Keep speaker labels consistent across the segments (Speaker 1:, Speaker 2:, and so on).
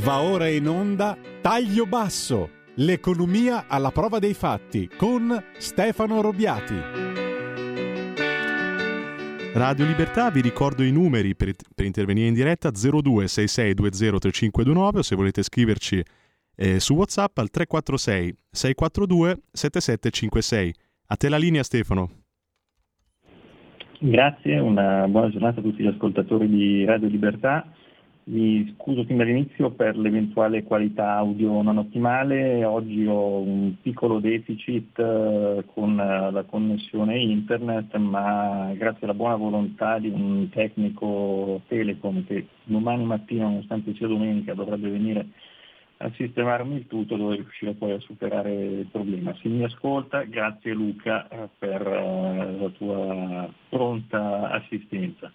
Speaker 1: Va ora in onda Taglio Basso, l'economia alla prova dei fatti con Stefano Robiati.
Speaker 2: Radio Libertà, vi ricordo i numeri per, per intervenire in diretta 0266203529 o se volete scriverci eh, su WhatsApp al 346 642 7756. A te la linea Stefano.
Speaker 3: Grazie, una buona giornata a tutti gli ascoltatori di Radio Libertà. Mi scuso fin dall'inizio per l'eventuale qualità audio non ottimale, oggi ho un piccolo deficit eh, con eh, la connessione internet, ma grazie alla buona volontà di un tecnico Telecom che domani mattina, nonostante sia domenica, dovrebbe venire a sistemarmi il tutto, dovrei riuscire poi a superare il problema. Se mi ascolta, grazie Luca eh, per la tua pronta assistenza.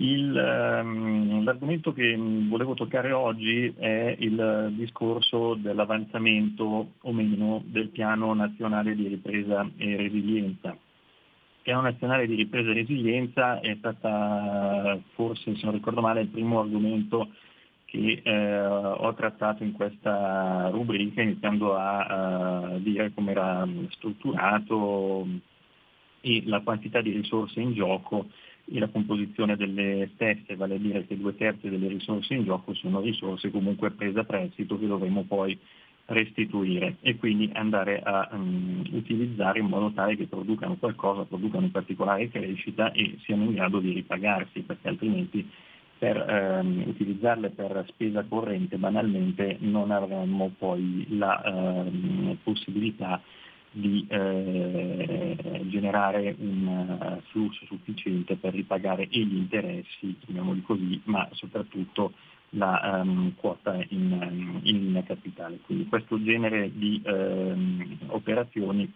Speaker 3: Il, um, l'argomento che volevo toccare oggi è il discorso dell'avanzamento o meno del piano nazionale di ripresa e resilienza. Il piano nazionale di ripresa e resilienza è stata forse, se non ricordo male, il primo argomento che eh, ho trattato in questa rubrica iniziando a, a dire come era strutturato e la quantità di risorse in gioco e la composizione delle stesse, vale a dire che due terzi delle risorse in gioco sono risorse comunque prese a prestito che dovremo poi restituire e quindi andare a um, utilizzare in modo tale che producano qualcosa, producano in particolare crescita e siano in grado di ripagarsi, perché altrimenti per ehm, utilizzarle per spesa corrente banalmente non avremmo poi la ehm, possibilità di eh, generare un uh, flusso sufficiente per ripagare e gli interessi, chiamiamoli così, ma soprattutto la um, quota in, in, linea capitale. Quindi questo genere di um, operazioni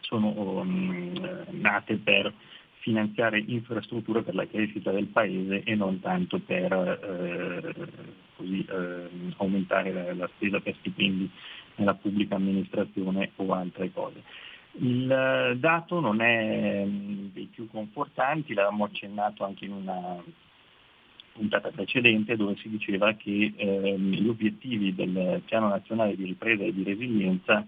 Speaker 3: sono um, nate per finanziare infrastrutture per la crescita del paese e non tanto per eh, così, eh, aumentare la, la, spesa per stipendi nella pubblica amministrazione o altre cose. Il eh, dato non è mm, dei più confortanti, l'avevamo accennato anche in una puntata precedente dove si diceva che eh, gli obiettivi del Piano Nazionale di Ripresa e di Resilienza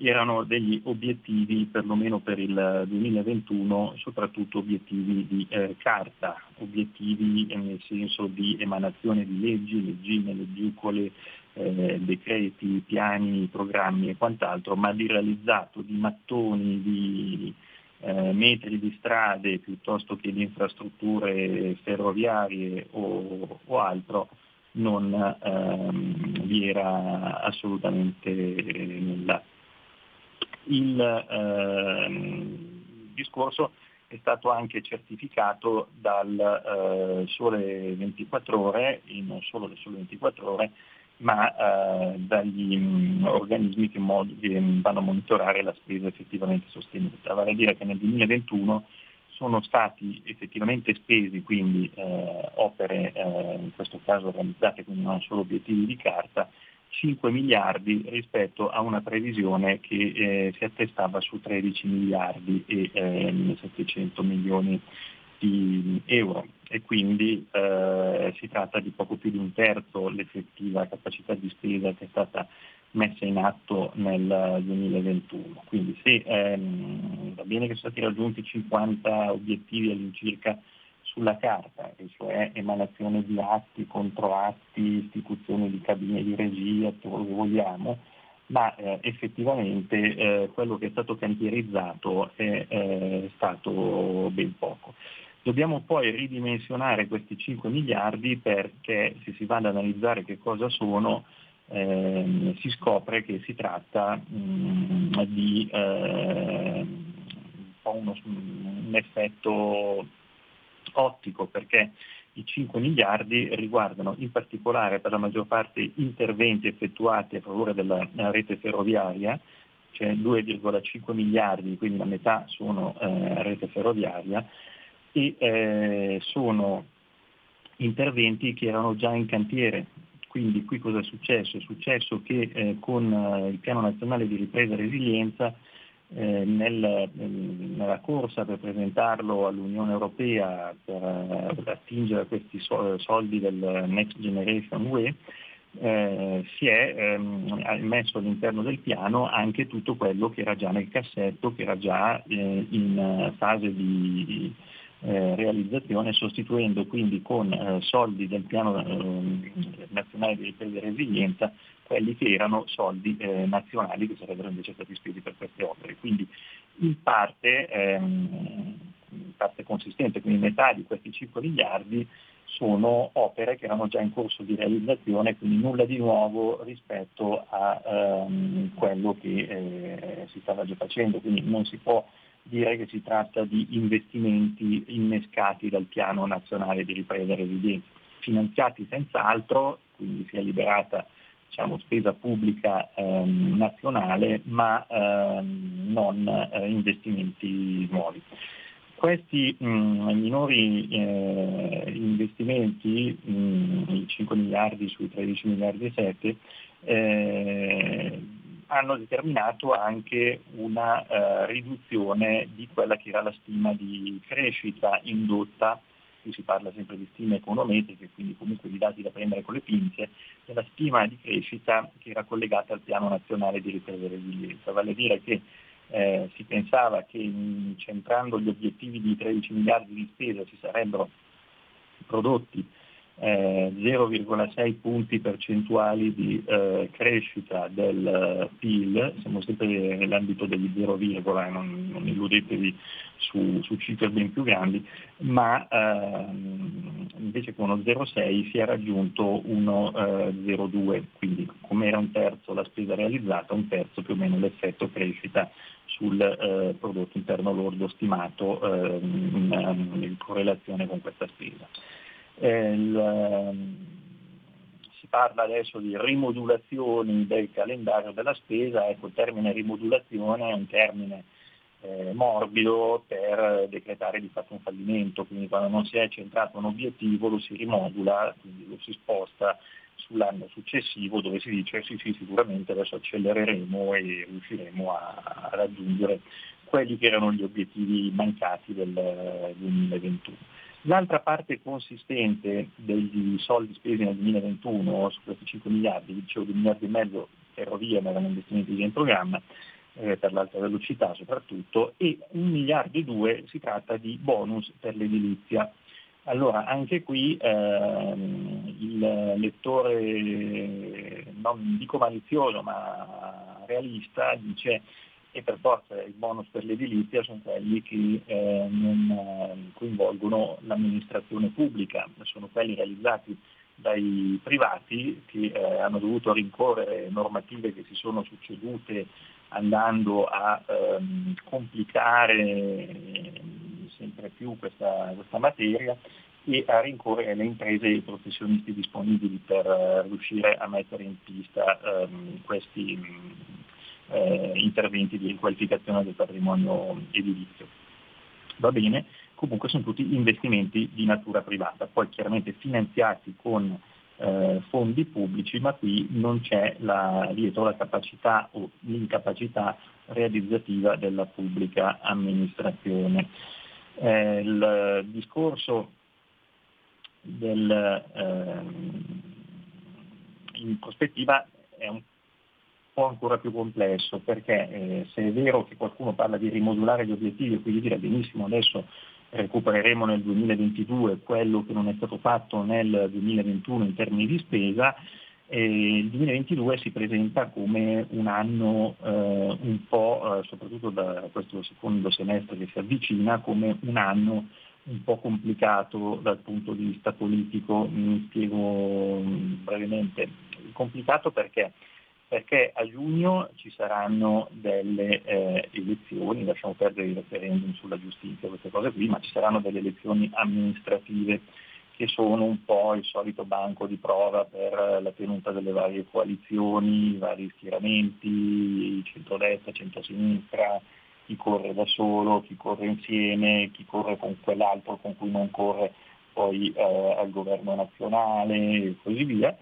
Speaker 3: erano degli obiettivi perlomeno per il 2021, soprattutto obiettivi di eh, carta, obiettivi nel senso di emanazione di leggi, leggine, leggiucole, eh, decreti, piani, programmi e quant'altro, ma di realizzato di mattoni, di eh, metri di strade piuttosto che di infrastrutture ferroviarie o, o altro non ehm, vi era assolutamente nulla. Il eh, discorso è stato anche certificato dal eh, Sole 24 ore, non solo del Sole 24 ore, ma eh, dagli mh, mm, organismi che, mod- che, vanno a monitorare la spesa effettivamente sostenuta. Vale a dire che nel 2021 sono stati effettivamente spesi, quindi eh, opere eh, in questo caso realizzate, quindi non solo obiettivi di carta, 5 miliardi rispetto a una previsione che eh, si attestava su 13 miliardi e eh, 700 milioni di euro e quindi eh, si tratta di poco più di un terzo l'effettiva capacità di spesa che è stata messa in atto nel 2021. Quindi se ehm, va bene che sono stati raggiunti 50 obiettivi all'incirca sulla carta, e cioè emanazione di atti, controatti, istituzione di cabine di regia, tutto che vogliamo, ma eh, effettivamente eh, quello che è stato cantierizzato è eh, stato ben poco. Dobbiamo poi ridimensionare questi 5 miliardi perché se si va ad analizzare che cosa sono, ehm, si scopre che si tratta mh, mm, di eh, un, uno, un effetto ottico perché i 5 miliardi riguardano in particolare per la maggior parte interventi effettuati a favore della rete ferroviaria, cioè 2,5 miliardi, quindi la metà sono eh, rete ferroviaria, e eh, sono interventi che erano già in cantiere. Quindi qui cosa è successo? È successo che eh, con eh, il piano nazionale di ripresa e resilienza eh, nel, nella corsa per presentarlo all'Unione Europea per, per attingere questi soldi del Next Generation UE, eh, si è ehm, messo all'interno del piano anche tutto quello che era già nel cassetto, che era già eh, in fase di eh, realizzazione, sostituendo quindi con eh, soldi del piano ehm, nazionale di ripresa e resilienza quelli che erano soldi eh, nazionali che sarebbero invece stati spesi per queste opere. Quindi in parte, ehm, in parte consistente, quindi metà di questi 5 miliardi sono opere che erano già in corso di realizzazione, quindi nulla di nuovo rispetto a ehm, quello che eh, si stava già facendo, quindi non si può dire che si tratta di investimenti innescati dal piano nazionale di ripresa e resilienza, finanziati senz'altro, quindi si è liberata diciamo, spesa pubblica ehm, nazionale, ma ehm, non eh, investimenti nuovi. Questi mh, minori eh, investimenti, mh, i 5 miliardi sui 13 miliardi e 7, eh, hanno determinato anche una eh, riduzione di quella che era la stima di crescita indotta, qui si parla sempre di stime econometriche, quindi comunque di dati da prendere con le pinze, della stima di crescita che era collegata al piano nazionale di ripresa e resilienza, vale a dire che eh, si pensava che centrando gli obiettivi di 13 miliardi di spesa si sarebbero prodotti eh, 0,6 punti percentuali di eh, crescita del eh, PIL, siamo sempre nell'ambito degli 0, non, non illudetevi su, su, cifre ben più grandi, ma ehm, invece con uno 0,6 si è raggiunto uno 0,2, eh, quindi come era un terzo la spesa realizzata, un terzo più o meno l'effetto crescita sul eh, prodotto interno lordo stimato ehm, in, in correlazione con questa spesa. Il, ehm, si parla adesso di rimodulazioni del calendario della spesa, ecco il termine rimodulazione è un termine eh, morbido per decretare di fatto un fallimento, quindi quando non si è centrato un obiettivo lo si rimodula, quindi lo si sposta sull'anno successivo dove si dice sì sì sicuramente adesso accelereremo e riusciremo a, a raggiungere quelli che erano gli obiettivi mancati del 2021. L'altra parte consistente degli soldi spesi nel 2021 su questi 5 miliardi, dicevo 2 miliardi e mezzo ferrovie ma erano investimenti in programma, eh, per l'alta velocità soprattutto, e 1 miliardo e 2 si tratta di bonus per l'edilizia. Allora anche qui ehm, il lettore, non dico malizioso ma realista, dice e per forza i bonus per l'edilizia sono quelli che eh, non eh, coinvolgono l'amministrazione pubblica, sono quelli realizzati dai privati che eh, hanno dovuto rincorrere normative che si sono succedute andando a ehm, complicare ehm, sempre più questa, questa, materia e a rincorrere le imprese e i professionisti disponibili per eh, riuscire a mettere in pista ehm, questi eh, interventi di riqualificazione del patrimonio edilizio. Va bene, comunque sono tutti investimenti di natura privata, poi chiaramente finanziati con eh, fondi pubblici, ma qui non c'è la, dietro la capacità o l'incapacità realizzativa della pubblica amministrazione. Eh, il discorso del, eh, in prospettiva è un po' ancora più complesso, perché eh, se è vero che qualcuno parla di rimodulare gli obiettivi e quindi dire benissimo adesso recupereremo nel 2022 quello che non è stato fatto nel 2021 in termini di spesa, eh, il 2022 si presenta come un anno eh, un po', eh, soprattutto da questo secondo semestre che si avvicina, come un anno un po' complicato dal punto di vista politico, mi spiego mm, brevemente. Complicato perché perché a giugno ci saranno delle eh, elezioni, lasciamo perdere il referendum sulla giustizia, queste cose qui, ma ci saranno delle elezioni amministrative che sono un po' il solito banco di prova per la tenuta delle varie coalizioni, i vari schieramenti, centrodestra, centrosinistra, chi corre da solo, chi corre insieme, chi corre con quell'altro con cui non corre poi eh, al governo nazionale e così via.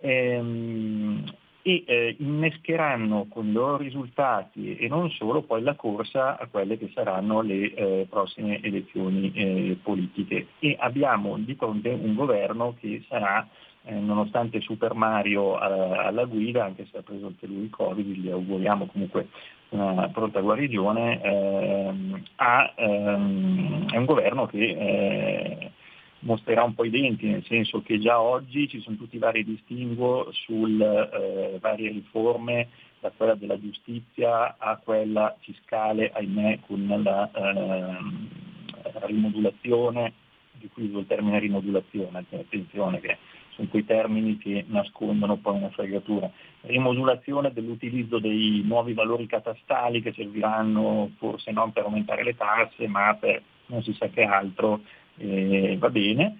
Speaker 3: Ehm, e eh, innescheranno con i loro risultati e non solo poi la corsa a quelle che saranno le eh, prossime elezioni eh, politiche. E abbiamo di fronte un governo che sarà eh, nonostante Super Mario eh, alla guida, anche se ha preso anche lui il Covid, gli auguriamo comunque una pronta guarigione, ehm, ha, ehm, è un governo che eh, mostrerà un po' i denti, nel senso che già oggi ci sono tutti i vari distinguo sulle eh, varie riforme, da quella della giustizia a quella fiscale, ahimè, con la eh, rimodulazione, di cui uso il termine rimodulazione, attenzione che sono quei termini che nascondono poi una fregatura. Rimodulazione dell'utilizzo dei nuovi valori catastali che serviranno forse non per aumentare le tasse, ma per non si sa che altro, eh, va bene.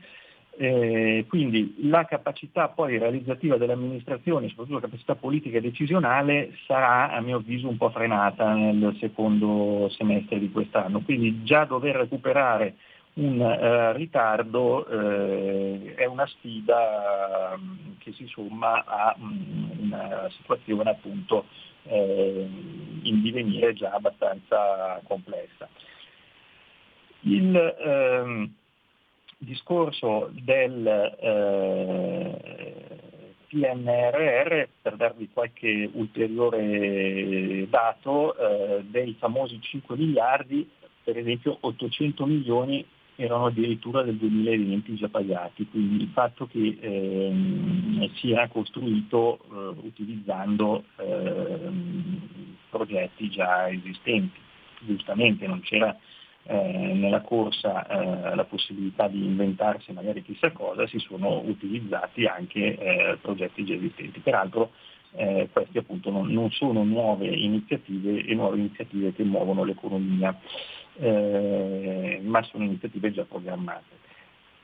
Speaker 3: Eh, quindi la capacità poi realizzativa dell'amministrazione, soprattutto la capacità politica e decisionale, sarà a mio avviso un po' frenata nel secondo semestre di quest'anno. Quindi già dover recuperare un eh, ritardo eh, è una sfida mh, mm, che si somma a mh, mm, una situazione appunto eh, in divenire già abbastanza complessa. Il ehm, discorso del eh, PNRR, per darvi qualche ulteriore dato, eh, dei famosi 5 miliardi, per esempio 800 milioni erano addirittura del 2020 già pagati, quindi il fatto che ehm, sia costruito eh, utilizzando ehm, progetti già esistenti. Giustamente non c'era eh, nella corsa eh, la possibilità di inventarsi magari chissà cosa, si sono utilizzati anche eh, progetti già esistenti. Peraltro eh, queste appunto non, non, sono nuove iniziative e nuove iniziative che muovono l'economia eh, ma sono iniziative già programmate.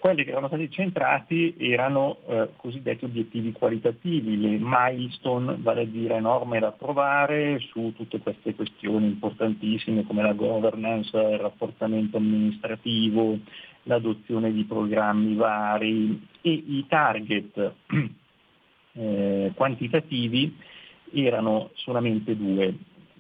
Speaker 3: Quelli che erano stati centrati erano eh, cosiddetti obiettivi qualitativi, le milestone, vale a dire norme da approvare su tutte queste questioni importantissime come la governance, il rafforzamento amministrativo, l'adozione di programmi vari e i target eh, quantitativi erano solamente due,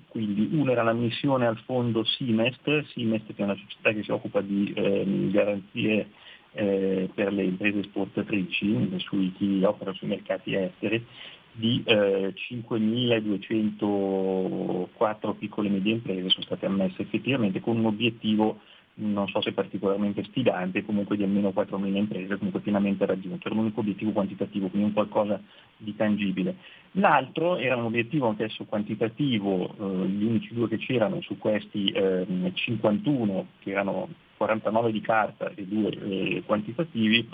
Speaker 3: quindi una era la missione al fondo Simest, Simest che è una società che si occupa di eh, garanzie eh, per le imprese esportatrici, sui, chi opera sui mercati esteri, di eh, 5.204 piccole e medie imprese sono state ammesse effettivamente con un obiettivo non so se particolarmente sfidante, comunque di almeno 4.000 imprese, comunque pienamente raggiunto, era un unico obiettivo quantitativo, quindi un qualcosa di tangibile. L'altro era un obiettivo anch'esso quantitativo, eh, gli unici due che c'erano su questi eh, 51, che erano 49 di carta e due eh, quantitativi,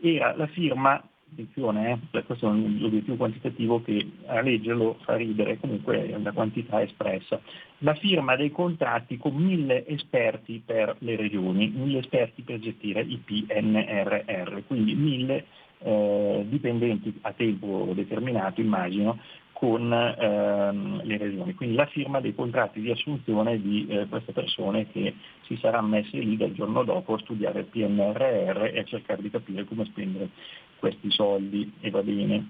Speaker 3: era la firma attenzione, eh, questo è un obiettivo quantitativo che a leggerlo fa ridere, comunque è una quantità espressa. La firma dei contratti con mille esperti per le regioni, mille esperti per gestire i PNRR, quindi mille eh, dipendenti a tempo determinato, immagino, con ehm, le regioni. Quindi la firma dei contratti di assunzione di eh, queste persone che si saranno messe lì dal giorno dopo a studiare il PNRR e a cercare di capire come spendere questi soldi e va bene.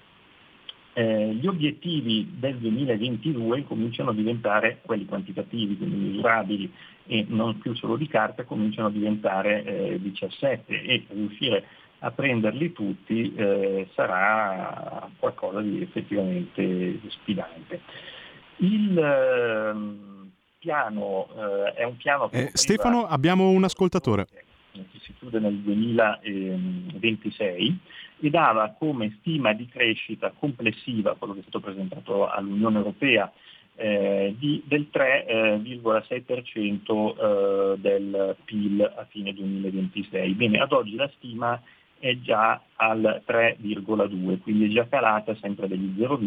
Speaker 3: Eh, gli obiettivi del 2022 cominciano a diventare quelli quantitativi, quindi misurabili e non più solo di carta, cominciano a diventare eh, 17 e riuscire a prenderli tutti eh, sarà qualcosa di effettivamente sfidante. Il ehm, piano eh, è un piano che...
Speaker 2: Eh, Stefano, abbiamo un ascoltatore.
Speaker 3: Che si chiude nel 2026 e dava come stima di crescita complessiva, quello che è stato presentato all'Unione Europea, eh, di, del 3,6% eh, del PIL a fine 2026. Bene, ad oggi la stima è già al 3,2, quindi è già calata sempre degli 0,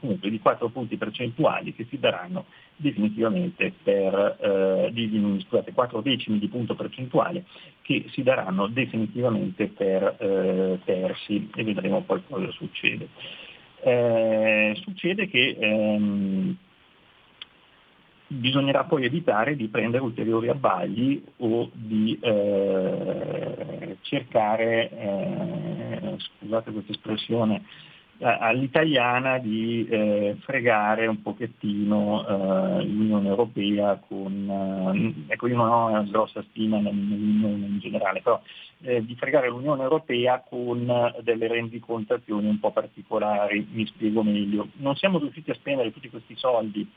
Speaker 3: comunque di 4 punti percentuali che si daranno definitivamente per, eh, di, scusate, 4 decimi di punto percentuale che si daranno definitivamente per eh, persi e vedremo poi cosa succede. Eh, succede che ehm, bisognerà poi evitare di prendere ulteriori abbagli o di eh, cercare, eh, scusate questa espressione, all'italiana di eh, fregare un pochettino eh, l'Unione Europea con, eh, ecco io non ho una grossa stima nell'Unione in generale, però eh, di fregare l'Unione Europea con delle rendicontazioni un po' particolari, mi spiego meglio. Non siamo riusciti a spendere tutti questi soldi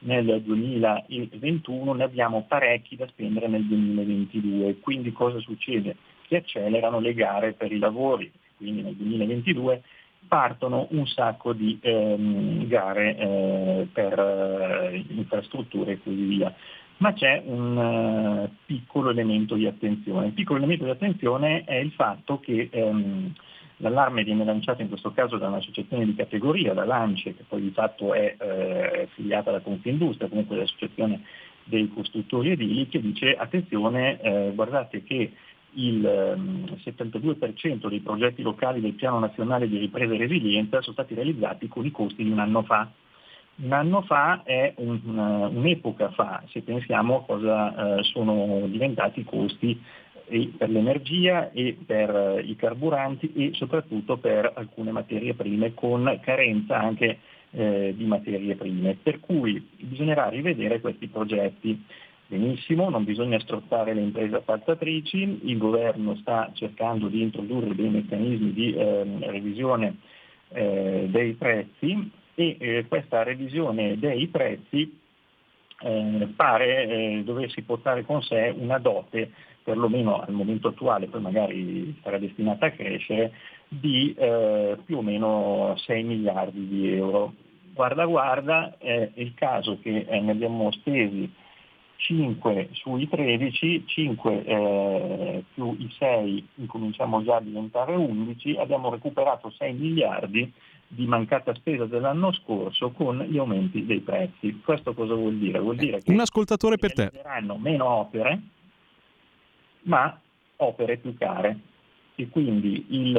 Speaker 3: nel 2021, ne abbiamo parecchi da spendere nel 2022, quindi cosa succede? Che accelerano le gare per i lavori, quindi nel 2022 partono un sacco di ehm, gare eh, per eh, infrastrutture e così via. Ma c'è un uh, piccolo elemento di attenzione. Il piccolo elemento di attenzione è il fatto che ehm, l'allarme viene lanciato in questo caso da un'associazione di categoria, la Lance, che poi di fatto è eh, affiliata alla Confindustria, comunque l'associazione dei costruttori edili, che dice attenzione, eh, guardate che il 72% ehm, dei progetti locali del Piano Nazionale di Ripresa e Resilienza sono stati realizzati con i costi di un anno fa. Un anno fa è un, un'epoca fa, se pensiamo a cosa eh, sono diventati i costi per l'energia e per eh, i carburanti e soprattutto per alcune materie prime con carenza anche eh, di materie prime. Per cui bisognerà rivedere questi progetti. Benissimo, non bisogna strozzare le imprese appaltatrici, il governo sta cercando di introdurre dei meccanismi di eh, revisione eh, dei prezzi e eh, questa revisione dei prezzi eh, pare eh, doversi portare con sé una dote, perlomeno al momento attuale, poi magari sarà destinata a crescere, di eh, più o meno 6 miliardi di euro. Guarda guarda, è il caso che ne abbiamo spesi 5 sui 13, 5 eh, più i 6 incominciamo già a diventare 11, abbiamo recuperato 6 miliardi di mancata spesa dell'anno scorso con gli aumenti dei prezzi. Questo cosa vuol dire? Vuol dire che
Speaker 2: un ascoltatore per te.
Speaker 3: meno opere, ma opere più care. E quindi il,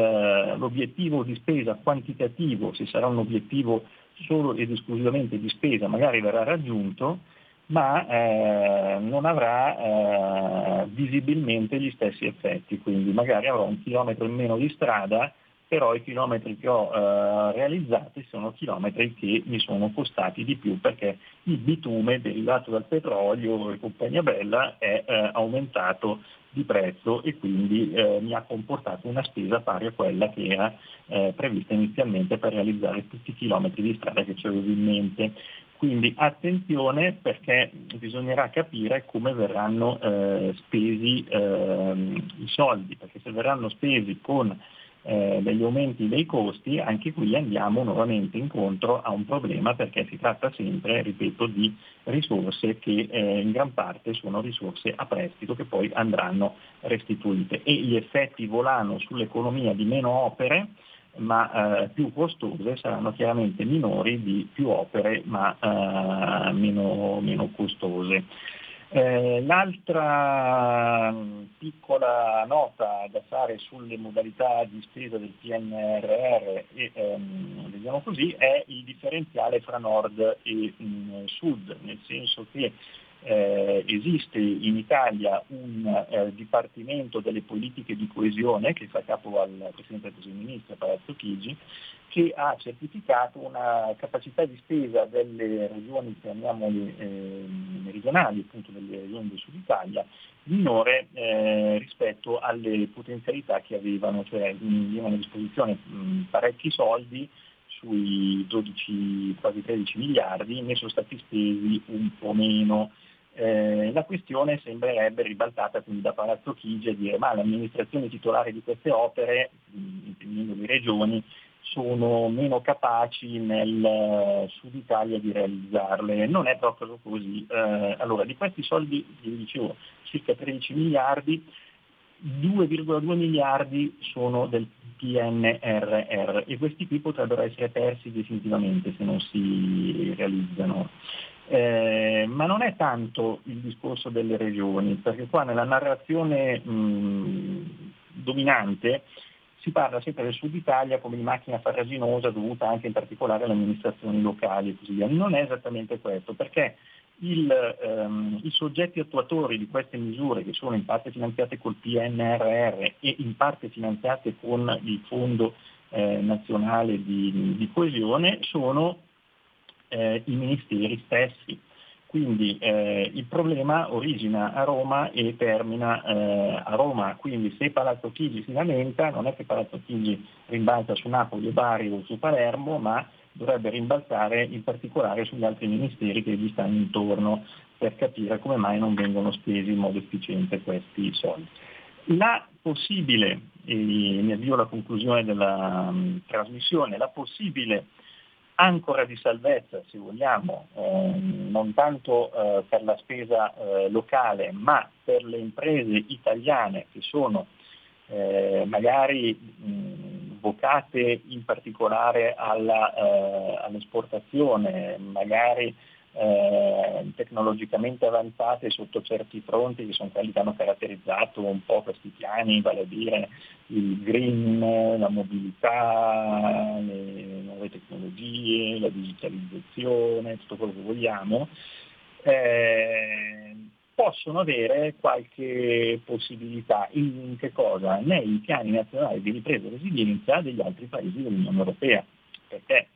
Speaker 3: l'obiettivo di spesa quantitativo, se sarà un obiettivo solo ed esclusivamente di spesa, magari verrà raggiunto, ma eh, non avrà eh, visibilmente gli stessi effetti, quindi magari avrò un chilometro in meno di strada, però i chilometri che ho eh, realizzati sono chilometri che mi sono costati di più perché il bitume derivato dal petrolio e compagnia bella è eh, aumentato di prezzo e quindi eh, mi ha comportato una spesa pari a quella che era eh, prevista inizialmente per realizzare tutti i chilometri di strada che avevo in mente. Quindi attenzione perché bisognerà capire come verranno eh, spesi eh, i soldi, perché se verranno spesi con eh, degli aumenti dei costi, anche qui andiamo nuovamente incontro a un problema perché si tratta sempre, ripeto, di risorse che eh, in gran parte sono risorse a prestito che poi andranno restituite e gli effetti volano sull'economia di meno opere ma eh, più costose saranno chiaramente minori di più opere ma eh, meno, meno, costose. Eh, l'altra mm, piccola nota da fare sulle modalità di spesa del PNRR e, ehm, diciamo così, è il differenziale fra nord e mh, mm, sud, nel senso che eh, esiste in Italia un eh, Dipartimento delle politiche di coesione che fa capo al Presidente del Consiglio dei Ministri, Palazzo Chigi, che ha certificato una capacità di spesa delle regioni, chiamiamole eh, regionali, appunto delle regioni del Sud Italia, minore eh, rispetto alle potenzialità che avevano, cioè avevano a disposizione mh, parecchi soldi sui 12, quasi 13 miliardi, ne sono stati spesi un po' meno. Eh, la questione sembrerebbe ribaltata quindi da Palazzo Chigi a dire ma l'amministrazione titolare di queste opere, intendendo le regioni, sono meno capaci nel eh, sud Italia di realizzarle. Non è proprio così. Eh, allora, di questi soldi, vi dicevo, circa 13 miliardi, 2,2 miliardi sono del PNRR e questi qui potrebbero essere persi definitivamente se non si realizzano. Eh, ma non è tanto il discorso delle regioni, perché qua nella narrazione mh, dominante si parla sempre del sud Italia come di macchina farraginosa dovuta anche in particolare alle amministrazioni locali e così via. Non è esattamente questo, perché il, ehm, i soggetti attuatori di queste misure, che sono in parte finanziate col PNRR e in parte finanziate con il fondo eh, nazionale di, di, coesione sono eh, i ministeri stessi. Quindi eh, il problema origina a Roma e termina eh, a Roma, quindi se Palazzo Chigi si lamenta non è che Palazzo Chigi rimbalza su Napoli o Bari o su Palermo, ma dovrebbe rimbalzare in particolare sugli altri ministeri che gli stanno intorno per capire come mai non vengono spesi in modo efficiente questi soldi. La possibile, e mi avvio alla conclusione della um, trasmissione, la possibile ancora di salvezza, se vogliamo, eh, non tanto eh, per la spesa eh, locale, ma per le imprese italiane che sono eh, magari mh, vocate in particolare alla, eh, all'esportazione, magari eh, tecnologicamente avanzate sotto certi fronti che sono quelli che hanno caratterizzato un po' questi piani, vale a dire il green, la mobilità, le nuove tecnologie, la digitalizzazione, tutto quello che vogliamo, eh, possono avere qualche possibilità in che cosa? Nei piani nazionali di ripresa e resilienza degli altri paesi dell'Unione Europea. Perché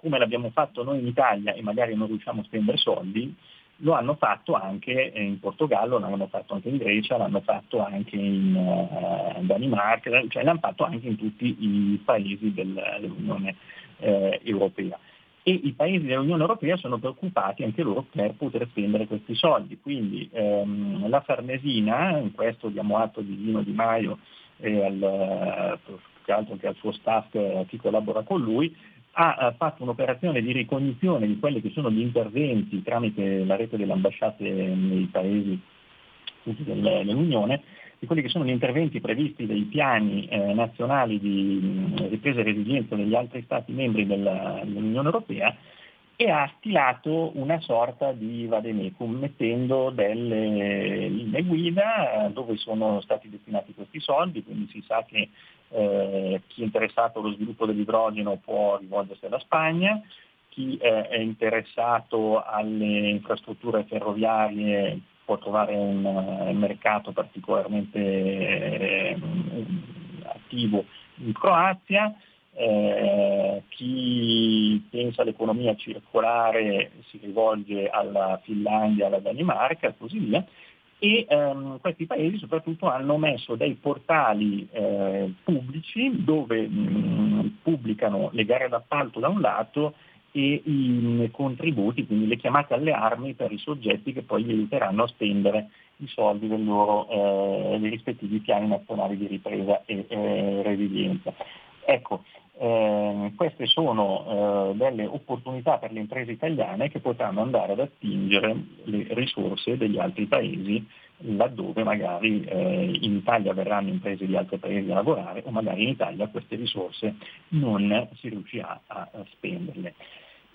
Speaker 3: come l'abbiamo fatto noi in Italia e magari non riusciamo a spendere soldi, lo hanno fatto anche in Portogallo, l'hanno fatto anche in Grecia, l'hanno fatto anche in uh, Danimarca, cioè l'hanno fatto anche in tutti i paesi del, dell'Unione eh, Europea. E i paesi dell'Unione Europea sono preoccupati anche loro per poter spendere questi soldi. Quindi ehm, la Farnesina, in questo diamo atto di Dino Di Maio e al, che altro che al suo staff eh, che collabora con lui, ha fatto un'operazione di ricognizione di quelli che sono gli interventi tramite la rete delle ambasciate nei paesi dell'Unione, di quelli che sono gli interventi previsti dai piani eh, nazionali di ripresa e resilienza degli altri Stati membri della, dell'Unione Europea e ha stilato una sorta di vademecum mettendo delle linee guida dove sono stati destinati questi soldi, quindi si sa che eh, chi è interessato allo sviluppo dell'idrogeno può rivolgersi alla Spagna, chi eh, è interessato alle infrastrutture ferroviarie può trovare un, un mercato particolarmente eh, attivo in Croazia, eh, chi pensa all'economia circolare si rivolge alla Finlandia, alla Danimarca e così via e ehm, questi paesi soprattutto hanno messo dei portali eh, pubblici dove mh, pubblicano le gare d'appalto da un lato e i contributi, quindi le chiamate alle armi per i soggetti che poi gli aiuteranno a spendere i soldi del loro, eh, dei rispettivi piani nazionali di ripresa e eh, resilienza. Ecco, eh, queste sono eh, delle opportunità per le imprese italiane che potranno andare ad attingere le risorse degli altri paesi laddove magari eh, in Italia verranno imprese di altri paesi a lavorare o magari in Italia queste risorse non si riuscirà a, a spenderle.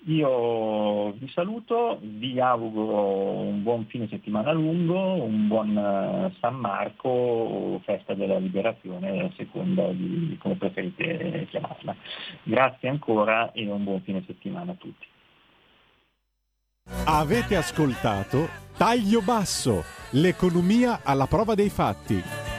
Speaker 3: Io vi saluto, vi auguro un buon fine settimana lungo, un buon eh, San Marco festa della liberazione, a seconda di come preferite chiamarla. Grazie ancora e un buon fine settimana a tutti.
Speaker 1: Avete ascoltato Taglio Basso, l'economia alla prova dei fatti